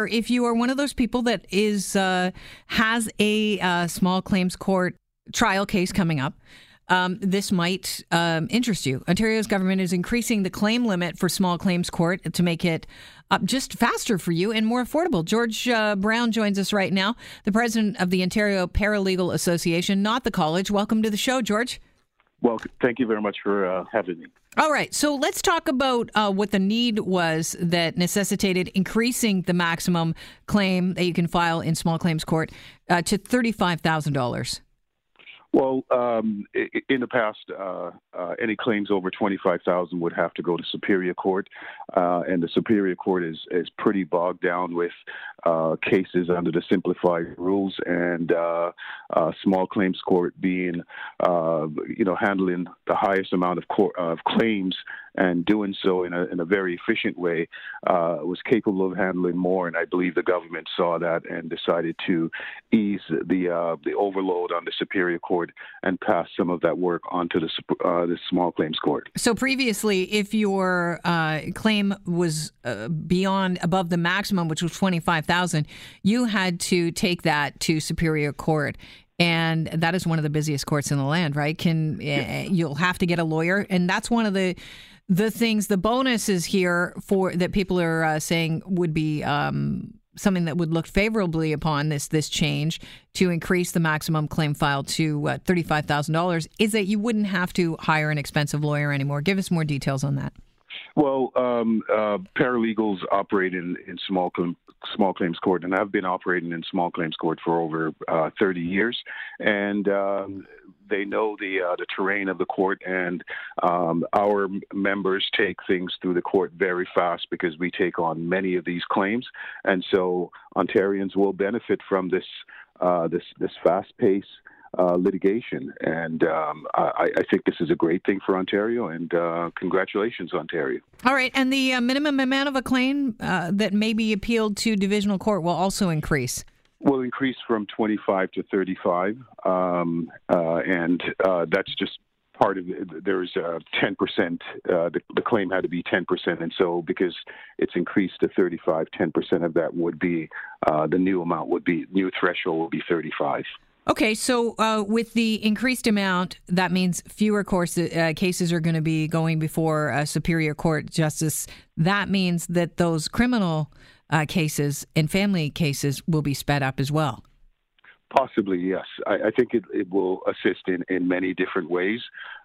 If you are one of those people that is uh, has a uh, small claims court trial case coming up, um, this might um, interest you. Ontario's government is increasing the claim limit for small claims court to make it uh, just faster for you and more affordable. George uh, Brown joins us right now, the president of the Ontario Paralegal Association, not the college. Welcome to the show, George. Well, thank you very much for uh, having me. All right, so let's talk about uh, what the need was that necessitated increasing the maximum claim that you can file in small claims court uh, to thirty-five thousand dollars. Well, um, in the past, uh, uh, any claims over twenty-five thousand would have to go to Superior Court, uh, and the Superior Court is is pretty bogged down with uh, cases under the simplified rules, and uh, uh, small claims court being, you know, handling the highest amount of, court, of claims and doing so in a, in a very efficient way, uh, was capable of handling more. And I believe the government saw that and decided to ease the uh, the overload on the Superior Court and pass some of that work onto the uh, the small claims court. So previously, if your uh, claim was uh, beyond above the maximum, which was twenty five thousand, you had to take that to Superior Court and that is one of the busiest courts in the land right can uh, you'll have to get a lawyer and that's one of the the things, the bonuses here for that people are uh, saying would be um, something that would look favorably upon this this change to increase the maximum claim file to uh, thirty five thousand dollars is that you wouldn't have to hire an expensive lawyer anymore. Give us more details on that. Well, um, uh, paralegals operate in, in small small claims court, and I've been operating in small claims court for over uh, 30 years, and um, they know the uh, the terrain of the court, and um, our members take things through the court very fast because we take on many of these claims, and so Ontarians will benefit from this uh, this this fast pace uh, litigation. And um, I, I, think this is a great thing for Ontario, and uh, congratulations, Ontario. All right. And the uh, minimum amount of a claim uh, that may be appealed to divisional court will also increase. Will increase from 25 to 35, um, uh, and uh, that's just part of it, there's uh, 10%, uh, the, the, claim had to be 10%. And so because it's increased to 35, 10% of that would be, uh, the new amount would be, new threshold would be 35. Okay, so uh, with the increased amount, that means fewer course, uh, cases are going to be going before a superior court justice. That means that those criminal uh, cases and family cases will be sped up as well. Possibly, yes. I, I think it, it, will assist in, in many different ways.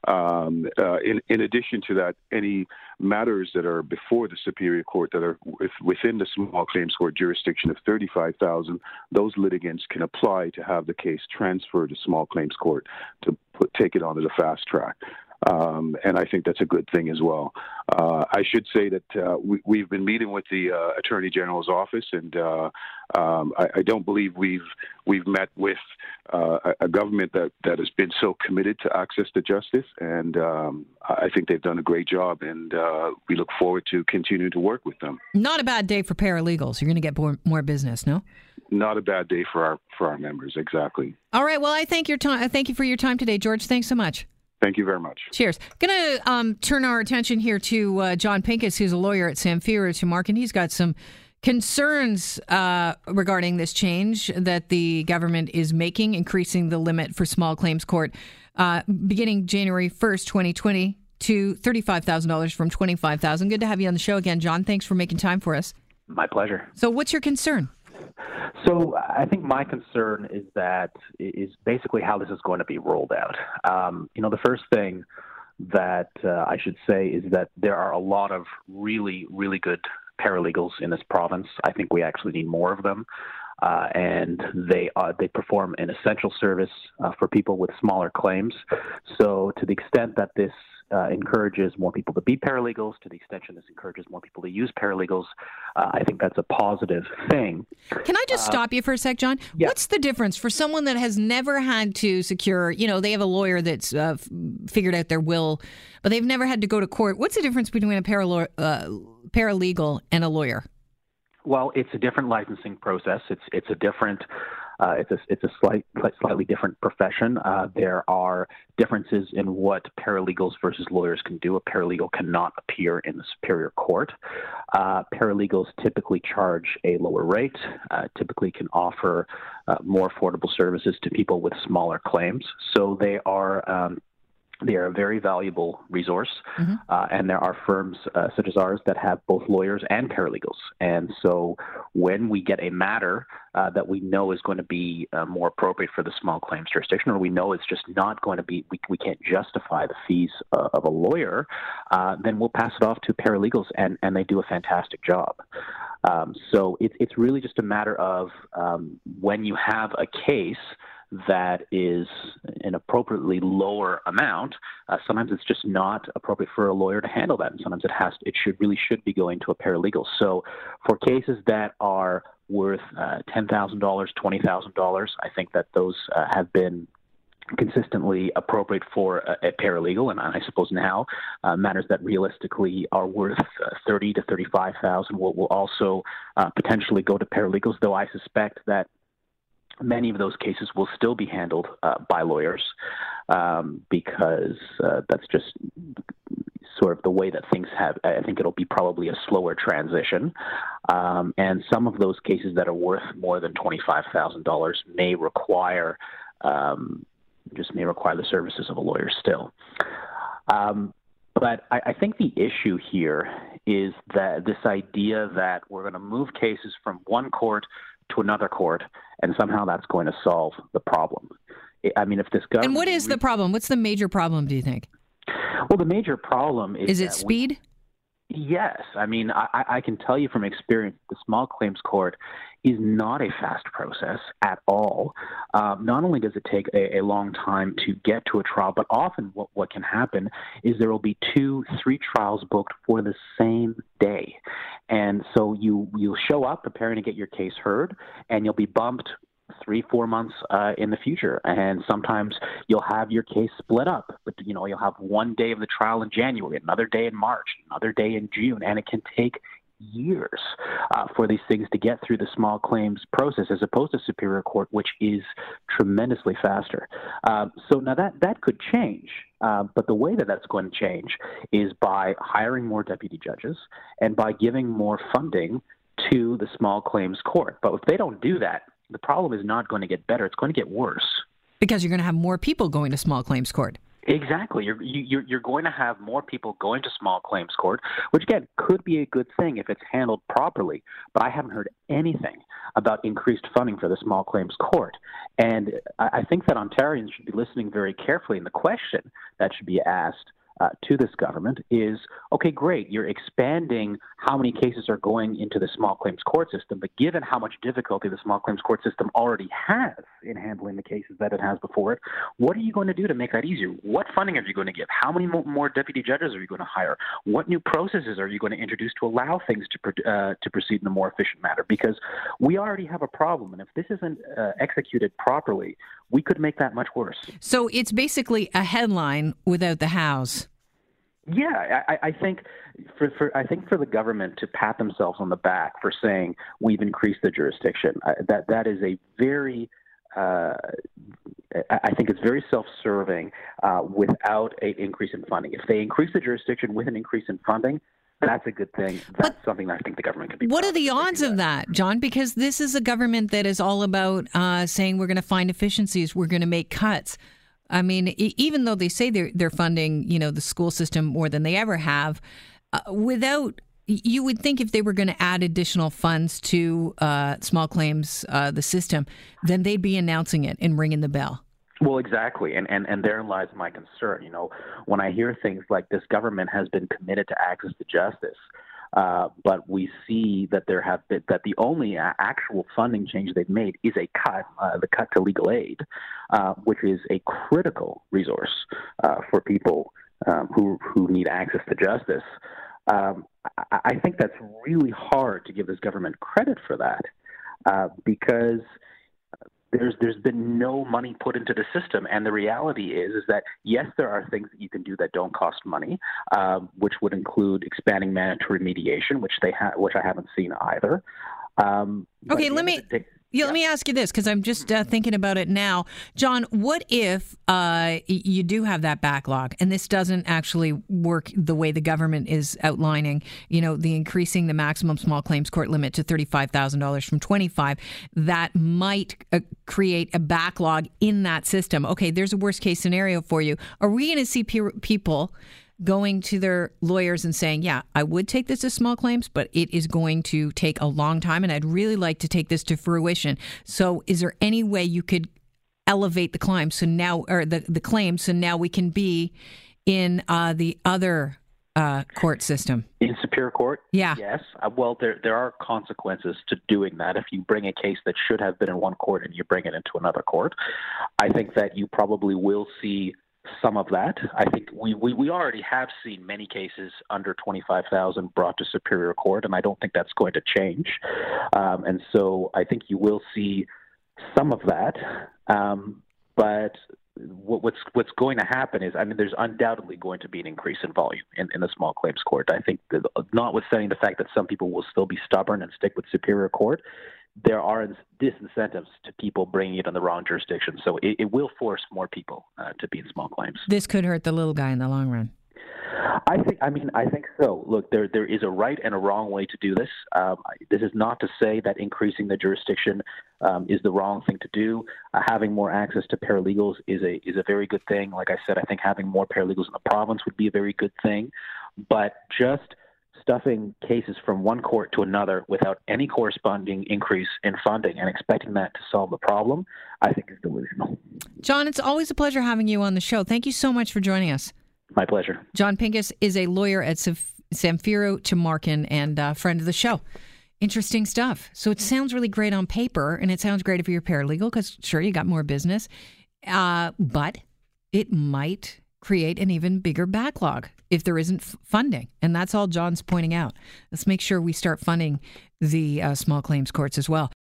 Um, uh, in, in addition to that, any matters that are before the Superior Court that are with, within the small claims court jurisdiction of 35,000, those litigants can apply to have the case transferred to small claims court to put, take it onto the fast track. Um, and I think that's a good thing as well. Uh, I should say that uh, we, have been meeting with the uh, Attorney General's office, and uh, um, I, I, don't believe we've we've met with uh, a, government that, that has been so committed to access to justice, and um, I think they've done a great job, and uh, we look forward to continuing to work with them. Not a bad day for paralegals. You're going to get more, more business, no? Not a bad day for our for our members. Exactly. All right. Well, I thank your time. Thank you for your time today, George. Thanks so much. Thank you very much. Cheers. Going to um, turn our attention here to uh, John Pinkus, who's a lawyer at Samfiru Tumarkin. and he's got some concerns uh, regarding this change that the government is making, increasing the limit for small claims court uh, beginning January 1st, 2020 to $35,000 from 25,000. Good to have you on the show again, John. Thanks for making time for us. My pleasure. So, what's your concern? So I think my concern is that is basically how this is going to be rolled out. Um, you know, the first thing that uh, I should say is that there are a lot of really, really good paralegals in this province. I think we actually need more of them. Uh, and they uh, they perform an essential service uh, for people with smaller claims. So, to the extent that this uh, encourages more people to be paralegals, to the extension this encourages more people to use paralegals, uh, I think that's a positive thing. Can I just uh, stop you for a sec, John? Yeah. What's the difference for someone that has never had to secure, you know, they have a lawyer that's uh, figured out their will, but they've never had to go to court? What's the difference between a paralo- uh, paralegal and a lawyer? Well, it's a different licensing process. It's it's a different Uh, it's a it's a slight, slightly different profession. Uh, there are differences in what paralegals versus lawyers can do. A paralegal cannot appear in the superior court. Uh, paralegals typically charge a lower rate. Uh, typically, can offer uh, more affordable services to people with smaller claims. So they are um, they are a very valuable resource, mm-hmm. uh, and there are firms uh, such as ours that have both lawyers and paralegals. And so, when we get a matter uh, that we know is going to be uh, more appropriate for the small claims jurisdiction, or we know it's just not going to be, we, we can't justify the fees uh, of a lawyer, uh, then we'll pass it off to paralegals, and, and they do a fantastic job. Um, so, it, it's really just a matter of um, when you have a case that is an appropriately lower amount, uh, sometimes it's just not appropriate for a lawyer to handle that, and sometimes it has it should really should be going to a paralegal. So for cases that are worth uh, ten thousand dollars, twenty thousand dollars, I think that those uh, have been consistently appropriate for a, a paralegal, and I suppose now uh, matters that realistically are worth uh, thirty to thirty-five thousand will, will also uh, potentially go to paralegals. Though I suspect that many of those cases will still be handled uh, by lawyers um, because uh, that's just sort of the way that things have. I think it'll be probably a slower transition, um, and some of those cases that are worth more than twenty five thousand dollars may require um, just may require the services of a lawyer still. Um, but I, I, think the issue here is that this idea that we're going to move cases from one court to another court, and somehow that's going to solve the problem. I mean, if this government. And what is the problem? What's the major problem, do you think? Well, the major problem is. Is it speed? Yes, I mean I, I, can tell you from experience, the small claims court is not a fast process at all. Um, not only does it take a, a, long time to get to a trial, but often what, what can happen is there will be two, three trials booked for the same day, and so you you'll show up preparing to get your case heard, and you'll be bumped three, four months uh, in the future. And sometimes you'll have your case split up. But you know, you'll have one day of the trial in January, another day in March, another day in June, and it can take years uh, for these things to get through the small claims process, as opposed to Superior Court, which is tremendously faster. Uh, so now that that could change, uh, but the way that that's going to change is by hiring more deputy judges and by giving more funding to the small claims court. But if they don't do that, the problem is not going to get better; it's going to get worse. Because you're going to have more people going to small claims court. Exactly. You're, you're, you're going to have more people going to small claims court, which again could be a good thing if it's handled properly. But I haven't heard anything about increased funding for the small claims court. And I, I think that Ontarians should be listening very carefully. And the question that should be asked uh, to this government is okay, great, you're expanding how many cases are going into the small claims court system, but given how much difficulty the small claims court system already has in handling the cases that it has before it, what are you going to do to make that easier? What funding are you going to give? How many more deputy judges are you going to hire? What new processes are you going to introduce to allow things to, uh, to proceed in a more efficient manner? Because we already have a problem, and if this isn't uh, executed properly, we could make that much worse. So it's basically a headline without the house. Yeah, I, I think for, for I think for the government to pat themselves on the back for saying we've increased the jurisdiction, that that is a very uh, I think it's very self-serving uh, without an increase in funding. If they increase the jurisdiction with an increase in funding, that's a good thing. That's but something that I think the government can be. What are the odds of that. that, John? Because this is a government that is all about uh, saying we're going to find efficiencies, we're going to make cuts. I mean, even though they say they're they're funding, you know, the school system more than they ever have, uh, without you would think if they were going to add additional funds to uh, small claims uh, the system, then they'd be announcing it and ringing the bell. Well, exactly, and and and therein lies my concern. You know, when I hear things like this government has been committed to access to justice, uh, but we see that there have been that the only actual funding change they've made is a cut, uh, the cut to legal aid, uh, which is a critical resource uh, for people um, who who need access to justice. Um, I, I, think that's really hard to give this government credit for that uh, because there's there's been no money put into the system, and the reality is is that yes, there are things that you can do that don't cost money, um, which would include expanding mandatory mediation, which they ha- which I haven't seen either. Um, okay, let me. Yeah, let me ask you this because I'm just uh, thinking about it now. John, what if uh, you do have that backlog and this doesn't actually work the way the government is outlining, you know, the increasing the maximum small claims court limit to $35,000 from 25, that might uh, create a backlog in that system. Okay, there's a worst case scenario for you. Are we going to see pe- people going to their lawyers and saying, Yeah, I would take this as small claims, but it is going to take a long time and I'd really like to take this to fruition. So, is there any way you could elevate the claim so now, or the, the claims, so now we can be in uh, the other uh, court system? In Superior Court? Yeah. Yes. Uh, well, there there are consequences to doing that. If you bring a case that should have been in one court and you bring it into another court, I think that you probably will see some of that. I think we, we, we already have seen many cases under 25,000 brought to Superior Court, and I don't think that's going to change. Um, and so I think you will see some of that. Um, but what, what's what's going to happen is, I mean, there's undoubtedly going to be an increase in volume in, in the small claims court. I think, that, notwithstanding the fact that some people will still be stubborn and stick with Superior Court, there are disincentives to people bringing it in the wrong jurisdiction. So it, it will force more people uh, to be in small claims. This could hurt the little guy in the long run. I think. I mean, I think so. Look, there there is a right and a wrong way to do this. Um, this is not to say that increasing the jurisdiction um, is the wrong thing to do. Uh, having more access to paralegals is a is a very good thing. Like I said, I think having more paralegals in the province would be a very good thing. But just stuffing cases from one court to another without any corresponding increase in funding and expecting that to solve the problem, I think is delusional. John, it's always a pleasure having you on the show. Thank you so much for joining us. My pleasure. John Pinkus is a lawyer at Samfiru Tumarkin and a friend of the show. Interesting stuff. So it sounds really great on paper, and it sounds great if you're paralegal because sure you got more business, uh, but it might create an even bigger backlog if there isn't f- funding. And that's all John's pointing out. Let's make sure we start funding the uh, small claims courts as well.